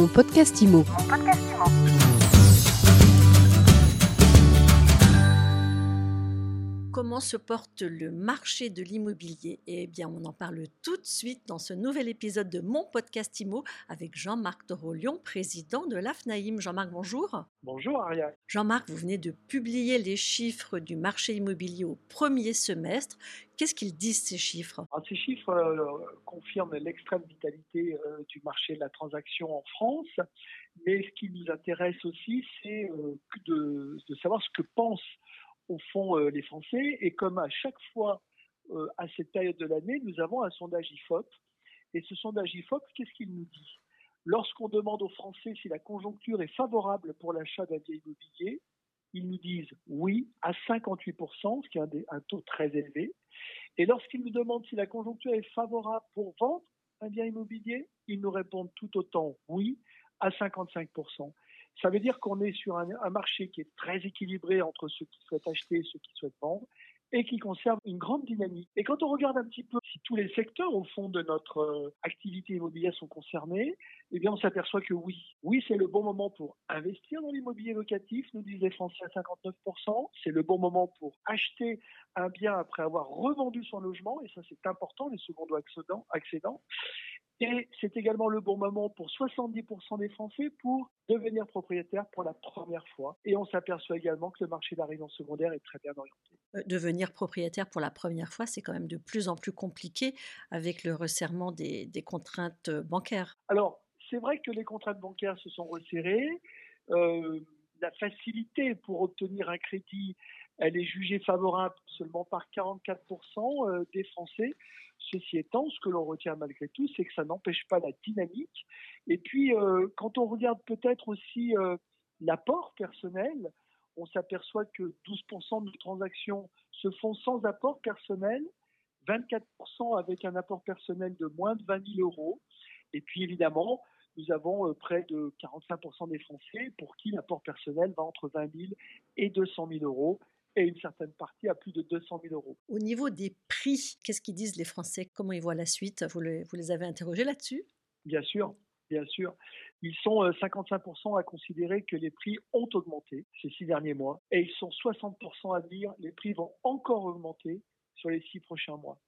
Mon podcast IMO. Comment se porte le marché de l'immobilier Eh bien, on en parle tout de suite dans ce nouvel épisode de mon podcast IMO avec Jean-Marc Torolion, président de l'AFNAIM. Jean-Marc, bonjour. Bonjour Ariane. Jean-Marc, vous venez de publier les chiffres du marché immobilier au premier semestre. Qu'est-ce qu'ils disent ces chiffres? Alors, Ces chiffres euh, confirment l'extrême vitalité euh, du marché de la transaction en France. Mais ce qui nous intéresse aussi, c'est euh, de, de savoir ce que pensent au fond euh, les Français. Et comme à chaque fois euh, à cette période de l'année, nous avons un sondage IFOP. Et ce sondage IFOP, qu'est-ce qu'il nous dit? Lorsqu'on demande aux Français si la conjoncture est favorable pour l'achat d'un bien immobilier, ils nous disent oui à 58%, ce qui est un, un taux très élevé. Et lorsqu'ils nous demandent si la conjoncture est favorable pour vendre un bien immobilier, ils nous répondent tout autant oui à 55%. Ça veut dire qu'on est sur un, marché qui est très équilibré entre ceux qui souhaitent acheter et ceux qui souhaitent vendre et qui conserve une grande dynamique. Et quand on regarde un petit peu si tous les secteurs au fond de notre euh, activité immobilière sont concernés, eh bien on s'aperçoit que oui, oui c'est le bon moment pour investir dans l'immobilier locatif, nous disent les Français à 59%, c'est le bon moment pour acheter un bien après avoir revendu son logement, et ça c'est important, les secondos accédants, accédants. Et c'est également le bon moment pour 70% des Français pour devenir propriétaire pour la première fois. Et on s'aperçoit également que le marché de la résidence secondaire est très bien orienté. Euh, Devenir propriétaire pour la première fois, c'est quand même de plus en plus compliqué avec le resserrement des, des contraintes euh, bancaires. Alors, c'est vrai que les contraintes bancaires se sont resserrées. Euh, la facilité pour obtenir un crédit, elle est jugée favorable seulement par 44% euh, des Français. Ceci étant, ce que l'on retient malgré tout, c'est que ça n'empêche pas la dynamique. Et puis, euh, quand on regarde peut-être aussi euh, l'apport personnel, on s'aperçoit que 12% de transactions se font sans apport personnel, 24% avec un apport personnel de moins de 20 000 euros. Et puis évidemment, nous avons euh, près de 45% des Français pour qui l'apport personnel va entre 20 000 et 200 000 euros et une certaine partie à plus de 200 000 euros. Au niveau des prix, qu'est-ce qu'ils disent les Français? Comment ils voient la suite? Vous, le- vous les avez interrogés là-dessus? Bien sûr, bien sûr. Ils sont euh, 55% à considérer que les prix ont augmenté ces six derniers mois et ils sont 60% à dire les prix vont encore augmenter sur les six prochains mois.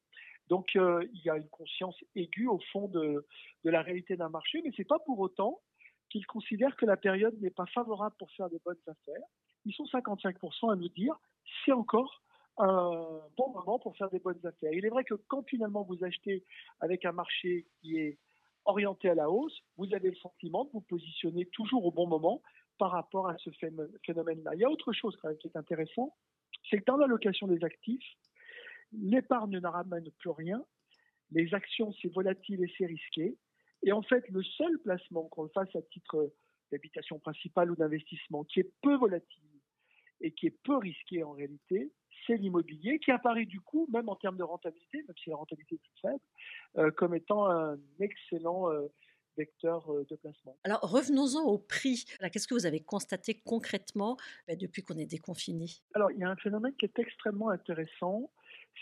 Donc euh, il y a une conscience aiguë au fond de, la réalité d'un marché, mais ce n'est pas pour autant qu'ils considèrent que la période n'est pas favorable pour faire des bonnes affaires. Ils sont 55% à nous dire c'est encore un bon moment pour faire des bonnes affaires. Il est vrai que quand finalement vous achetez avec un marché qui est orienté à la hausse, vous avez le sentiment de vous positionner toujours au bon moment par rapport à ce phénomène-là. Il y a autre chose qui est intéressant, c'est que dans l'allocation des actifs, l'épargne ne ramène plus rien, les actions c'est volatile et c'est risqué, et en fait le seul placement qu'on le fasse à titre d'habitation principale ou d'investissement qui est peu volatile et qui est peu risqué en réalité, c'est l'immobilier qui apparaît du coup, même en termes de rentabilité, même si la rentabilité est plus faible, euh, comme étant un excellent euh, vecteur euh, de placement. Alors revenons-en au prix. Qu'est-ce que vous avez constaté concrètement ben, depuis qu'on est déconfiné? Alors, il y a un phénomène qui est extrêmement intéressant,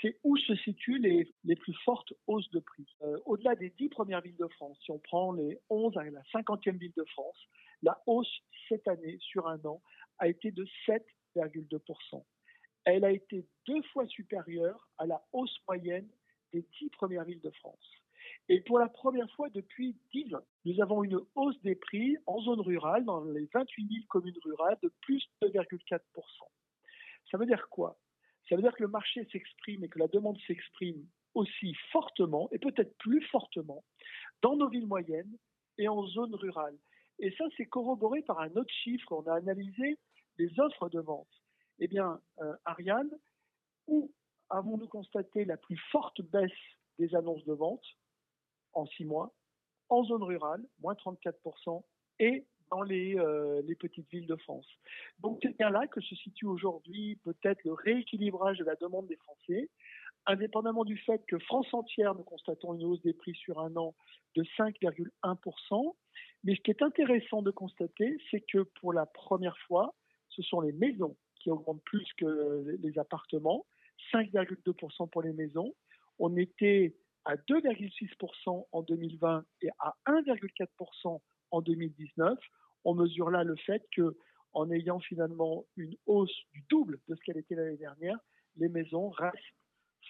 c'est où se situent les, les plus fortes hausses de prix. Euh, Au-delà des 10 premières villes de France, si on prend les 11 à la 50e ville de France, la hausse cette année, sur un an, a été de 7,2%. Elle a été deux fois supérieure à la hausse moyenne des 10 premières villes de France. Et pour la première fois depuis 10 ans, nous avons une hausse des prix en zone rurale, dans les 28 000 communes rurales, de plus de 2,4%. Ça veut dire quoi? Ça veut dire que le marché s'exprime et que la demande s'exprime aussi fortement, et peut-être plus fortement, dans nos villes moyennes et en zone rurale. Et ça, c'est corroboré par un autre chiffre. On a analysé les offres de vente. Eh bien, euh, Ariane, où avons-nous constaté la plus forte baisse des annonces de vente en six mois? En zone rurale, moins 34%, et dans les, euh, les petites villes de France. Donc c'est bien là que se situe aujourd'hui peut-être le rééquilibrage de la demande des Français, indépendamment du fait que France entière, nous constatons une hausse des prix sur un an de 5,1%. Mais ce qui est intéressant de constater, c'est que pour la première fois, ce sont les maisons qui augmentent plus que les appartements, 5,2% pour les maisons. On était à 2,6% en 2020 et à 1,4% en 2019. On mesure là le fait que en ayant finalement une hausse du double de ce qu'elle était l'année dernière, les maisons restent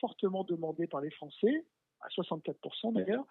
fortement demandées par les Français, à 64% d'ailleurs,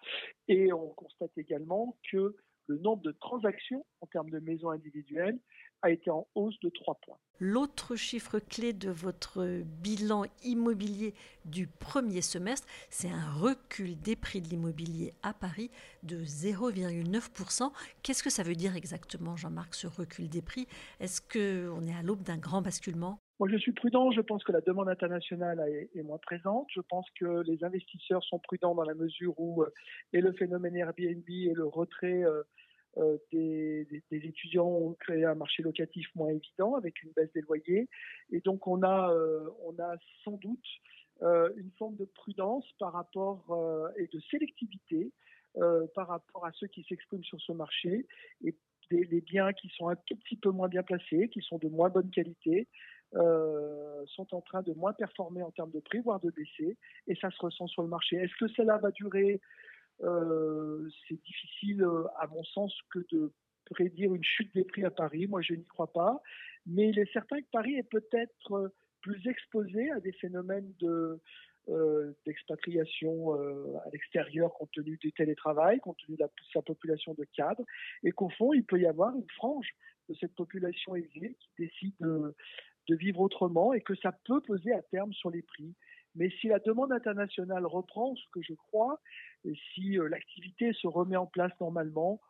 et on constate également que le nombre de transactions en termes de maisons individuelles a été en hausse de 3 points. L'autre chiffre clé de votre bilan immobilier du premier semestre, c'est un recul des prix de l'immobilier à Paris de 0,9%. Qu'est-ce que ça veut dire exactement, Jean-Marc, ce recul des prix? Est-ce qu'on est à l'aube d'un grand basculement? Moi, je suis prudent. Je pense que la demande internationale est, moins présente. Je pense que les investisseurs sont prudents dans la mesure où euh, et le phénomène Airbnb et le retrait euh, euh, des, étudiants ont créé un marché locatif moins évident avec une baisse des loyers. Et donc, on a, on a sans doute une forme de prudence par rapport et de sélectivité par rapport à ceux qui s'expriment sur ce marché et des, biens qui sont un tout petit peu moins bien placés, qui sont de moins bonne qualité, euh, sont en train de moins performer en termes de prix, voire de baisser, et ça se ressent sur le marché. Est-ce que cela va durer? euh, C'est difficile, euh, à mon sens, que de prédire une chute des prix à Paris. Moi, je n'y crois pas. Mais il est certain que Paris est peut-être plus exposé à des phénomènes de, d'expatriation à l'extérieur compte tenu du télétravail, compte tenu de sa population de cadres, et qu'au fond, il peut y avoir une frange de cette population aisée qui décide de, de vivre autrement et que ça peut peser à terme sur les prix. Mais si la demande internationale reprend, ce que je crois, si euh, l'activité se remet en place normalement,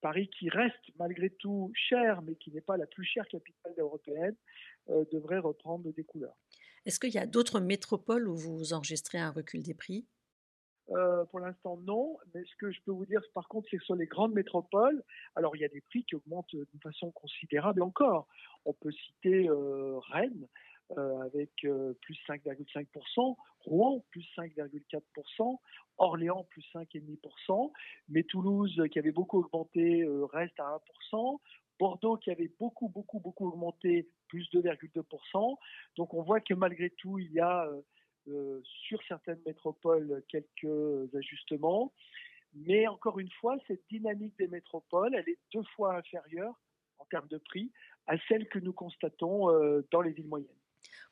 Paris, qui reste malgré tout cher, mais qui n'est pas la plus chère capitale européenne, euh, devrait reprendre des couleurs. Est-ce qu'il y a d'autres métropoles où vous enregistrez un recul des prix? Euh, pour l'instant, non. Mais ce que je peux vous dire, par contre, c'est que sur les grandes métropoles, alors il y a des prix qui augmentent d'une façon considérable encore. On peut citer euh, Rennes avec plus 5,5%, Rouen plus 5,4%, Orléans plus 5,5%, mais Toulouse qui avait beaucoup augmenté reste à 1%. Bordeaux qui avait beaucoup, beaucoup, beaucoup augmenté, plus 2,2%. Donc on voit que malgré tout, il y a euh, sur certaines métropoles quelques ajustements. Mais encore une fois, cette dynamique des métropoles, elle est deux fois inférieure en termes de prix à celle que nous constatons euh, dans les villes moyennes.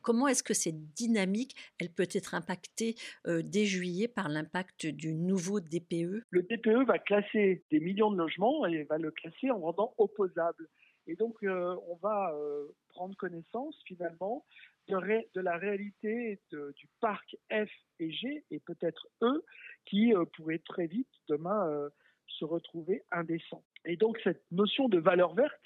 Comment est-ce que cette dynamique, elle peut être impactée dès juillet par l'impact du nouveau DPE Le DPE va classer des millions de logements et va le classer en rendant opposable. Et donc, on va prendre connaissance finalement de, la réalité du parc F et G et peut-être E qui pourrait très vite demain se retrouver indécent. Et donc cette notion de valeur verte,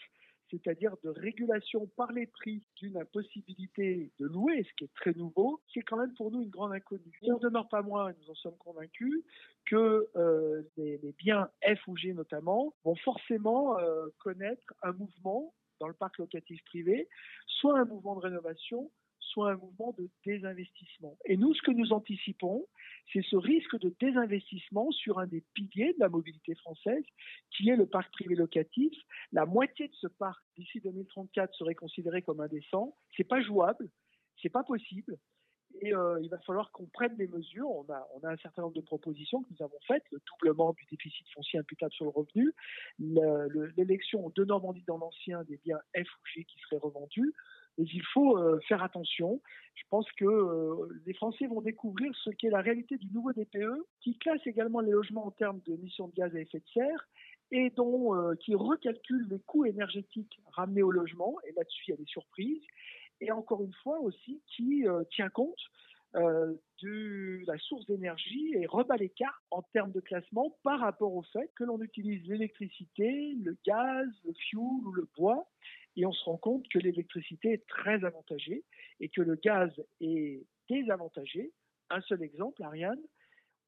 c'est-à-dire de régulation par les prix d'une impossibilité de louer, ce qui est très nouveau, c'est quand même pour nous une grande inconnue. Il n'en demeure pas moins, nous en sommes convaincus, que euh, les, biens F ou G notamment vont forcément connaître un mouvement dans le parc locatif privé, soit un mouvement de rénovation, soit un mouvement de désinvestissement. Et nous, ce que nous anticipons, c'est ce risque de désinvestissement sur un des piliers de la mobilité française, qui est le parc privé locatif. La moitié de ce parc d'ici 2034 serait considéré comme indécent. C'est pas jouable, c'est pas possible. Et euh, il va falloir qu'on prenne des mesures. On a, on a un certain nombre de propositions que nous avons faites, le doublement du déficit foncier imputable sur le revenu, l'élection de Normandie dans l'ancien des biens F ou G qui seraient revendus, mais il faut euh, faire attention. Je pense que euh, les Français vont découvrir ce qu'est la réalité du nouveau DPE, qui classe également les logements en termes d'émissions de gaz à effet de serre et dont, euh, qui recalcule les coûts énergétiques ramenés au logement. Et là-dessus, il y a des surprises. Et encore une fois aussi, qui tient compte de la source d'énergie et rebat l'écart en termes de classement par rapport au fait que l'on utilise l'électricité, le gaz, le fuel ou le bois et on se rend compte que l'électricité est très avantagée et que le gaz est désavantagé. Un seul exemple, Ariane,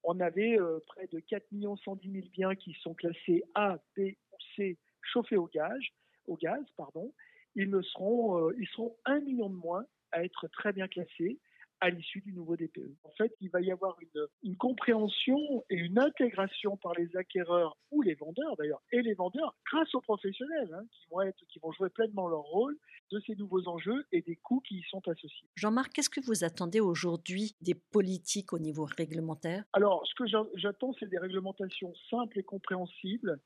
on avait euh, près de 4 110 000 biens qui sont classés A, B ou C chauffés au gaz, au gaz pardon. Ils, seront, euh, ils seront 1 million de moins à être très bien classés à l'issue du nouveau DPE. En fait, il va y avoir une, compréhension et une intégration par les acquéreurs ou les vendeurs d'ailleurs, et les vendeurs grâce aux professionnels hein, qui, vont être, qui vont jouer pleinement leur rôle de ces nouveaux enjeux et des coûts qui y sont associés. Jean-Marc, qu'est-ce que vous attendez aujourd'hui des politiques au niveau réglementaire? Alors, ce que j'attends, c'est des réglementations simples et compréhensibles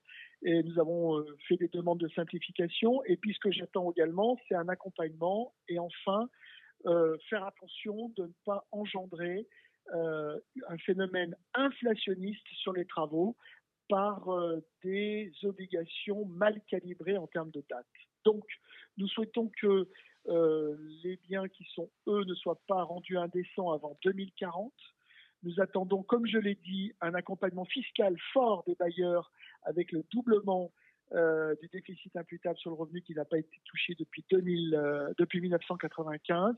et nous avons euh, fait des demandes de simplification. Et puis ce que j'attends également, c'est un accompagnement et enfin euh, faire attention de ne pas engendrer euh, un phénomène inflationniste sur les travaux par des obligations mal calibrées en termes de date. Donc, nous souhaitons que les biens qui sont, eux, ne soient pas rendus indécents avant 2040 nous attendons, comme je l'ai dit, un accompagnement fiscal fort des bailleurs avec le doublement euh, du déficit imputable sur le revenu qui n'a pas été touché depuis, 2000, euh, depuis 1995,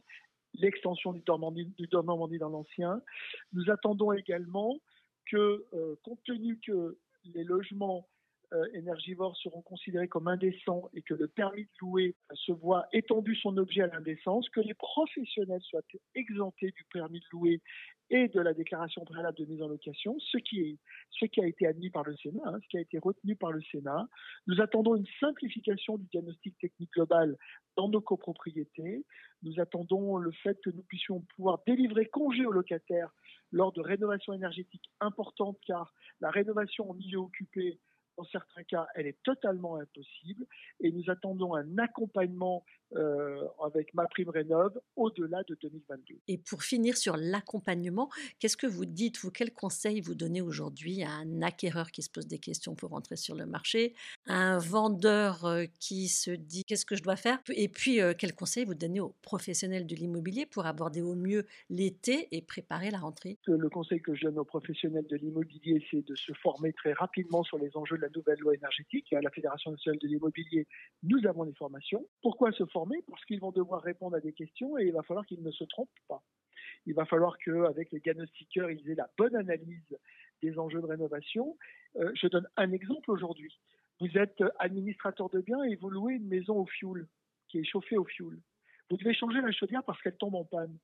l'extension du Normandie, du Normandie dans l'ancien. Nous attendons également que, euh, compte tenu que les logements énergivores seront considérés comme indécents et que le permis de louer se voit étendu son objet à l'indécence, que les professionnels soient exemptés du permis de louer et de la déclaration préalable de mise en location, ce qui, est, ce qui a été admis par le Sénat, hein, ce qui a été retenu par le Sénat. Nous attendons une simplification du diagnostic technique global dans nos copropriétés. Nous attendons le fait que nous puissions pouvoir délivrer congé aux locataires lors de rénovations énergétiques importantes, car la rénovation en milieu occupé dans certains cas, elle est totalement impossible. Et nous attendons un accompagnement euh, avec ma prime rénov au-delà de 2022. Et pour finir sur l'accompagnement, qu'est-ce que vous dites, vous, quel conseil vous donnez aujourd'hui à un acquéreur qui se pose des questions pour rentrer sur le marché, à un vendeur euh, qui se dit qu'est-ce que je dois faire, et puis euh, quel conseil vous donnez aux professionnels de l'immobilier pour aborder au mieux l'été et préparer la rentrée? Le conseil que je donne aux professionnels de l'immobilier, c'est de se former très rapidement sur les enjeux de la nouvelle loi énergétique. À la Fédération nationale de l'immobilier, nous avons des formations. Pourquoi se former? Parce qu'ils vont devoir répondre à des questions et il va falloir qu'ils ne se trompent pas. Il va falloir qu'avec les diagnostiqueurs, ils aient la bonne analyse des enjeux de rénovation. Euh, je donne un exemple aujourd'hui. Vous êtes administrateur de biens et vous louez une maison au fioul, qui est chauffée au fioul. Vous devez changer la chaudière parce qu'elle tombe en panne.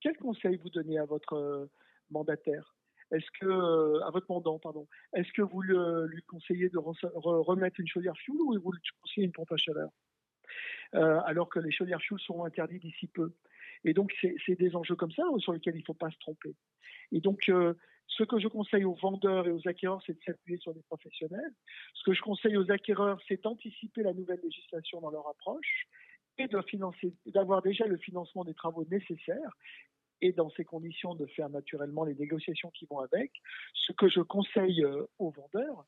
Quel conseil vous donnez à votre euh, mandataire? Est-ce que, euh, à votre mandant, pardon, est-ce que vous lui conseillez de remettre une chaudière fuel ou vous lui conseillez une pompe à chaleur? Euh, alors que les chaudières fuel seront interdites d'ici peu. Et donc, c'est des enjeux comme ça sur lesquels il ne faut pas se tromper. Et donc, euh, ce que je conseille aux vendeurs et aux acquéreurs, c'est de s'appuyer sur des professionnels. Ce que je conseille aux acquéreurs, c'est d'anticiper la nouvelle législation dans leur approche et d'avoir déjà le financement des travaux nécessaires et dans ces conditions de faire naturellement les négociations qui vont avec. Ce que je conseille euh, aux vendeurs,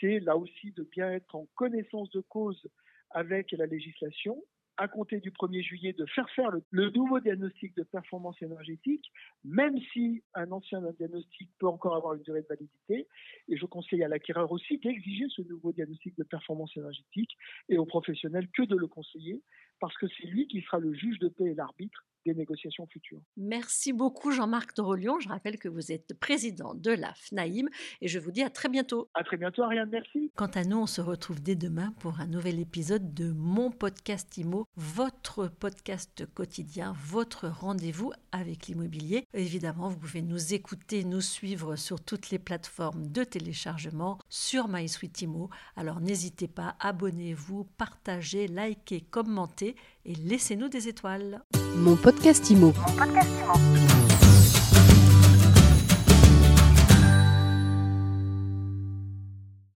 c'est là aussi de bien être en connaissance de cause avec la législation, à compter du 1er juillet, de faire faire le, nouveau diagnostic de performance énergétique, même si un ancien diagnostic peut encore avoir une durée de validité. Et je conseille à l'acquéreur aussi d'exiger ce nouveau diagnostic de performance énergétique et aux professionnels que de le conseiller, parce que c'est lui qui sera le juge de paix et l'arbitre des négociations futures. Merci beaucoup Jean-Marc Dorolion. Je rappelle que vous êtes président de la FNAIM et je vous dis à très bientôt. À très bientôt Ariane, merci. Quant à nous, on se retrouve dès demain pour un nouvel épisode de Mon podcast IMO, votre podcast quotidien, votre rendez-vous avec l'immobilier. Évidemment, vous pouvez nous écouter, nous suivre sur toutes les plateformes de téléchargement, sur MySuite Alors n'hésitez pas, abonnez-vous, partagez, likez, commentez et laissez-nous des étoiles. Mon podcast IMO. Mon podcast IMO.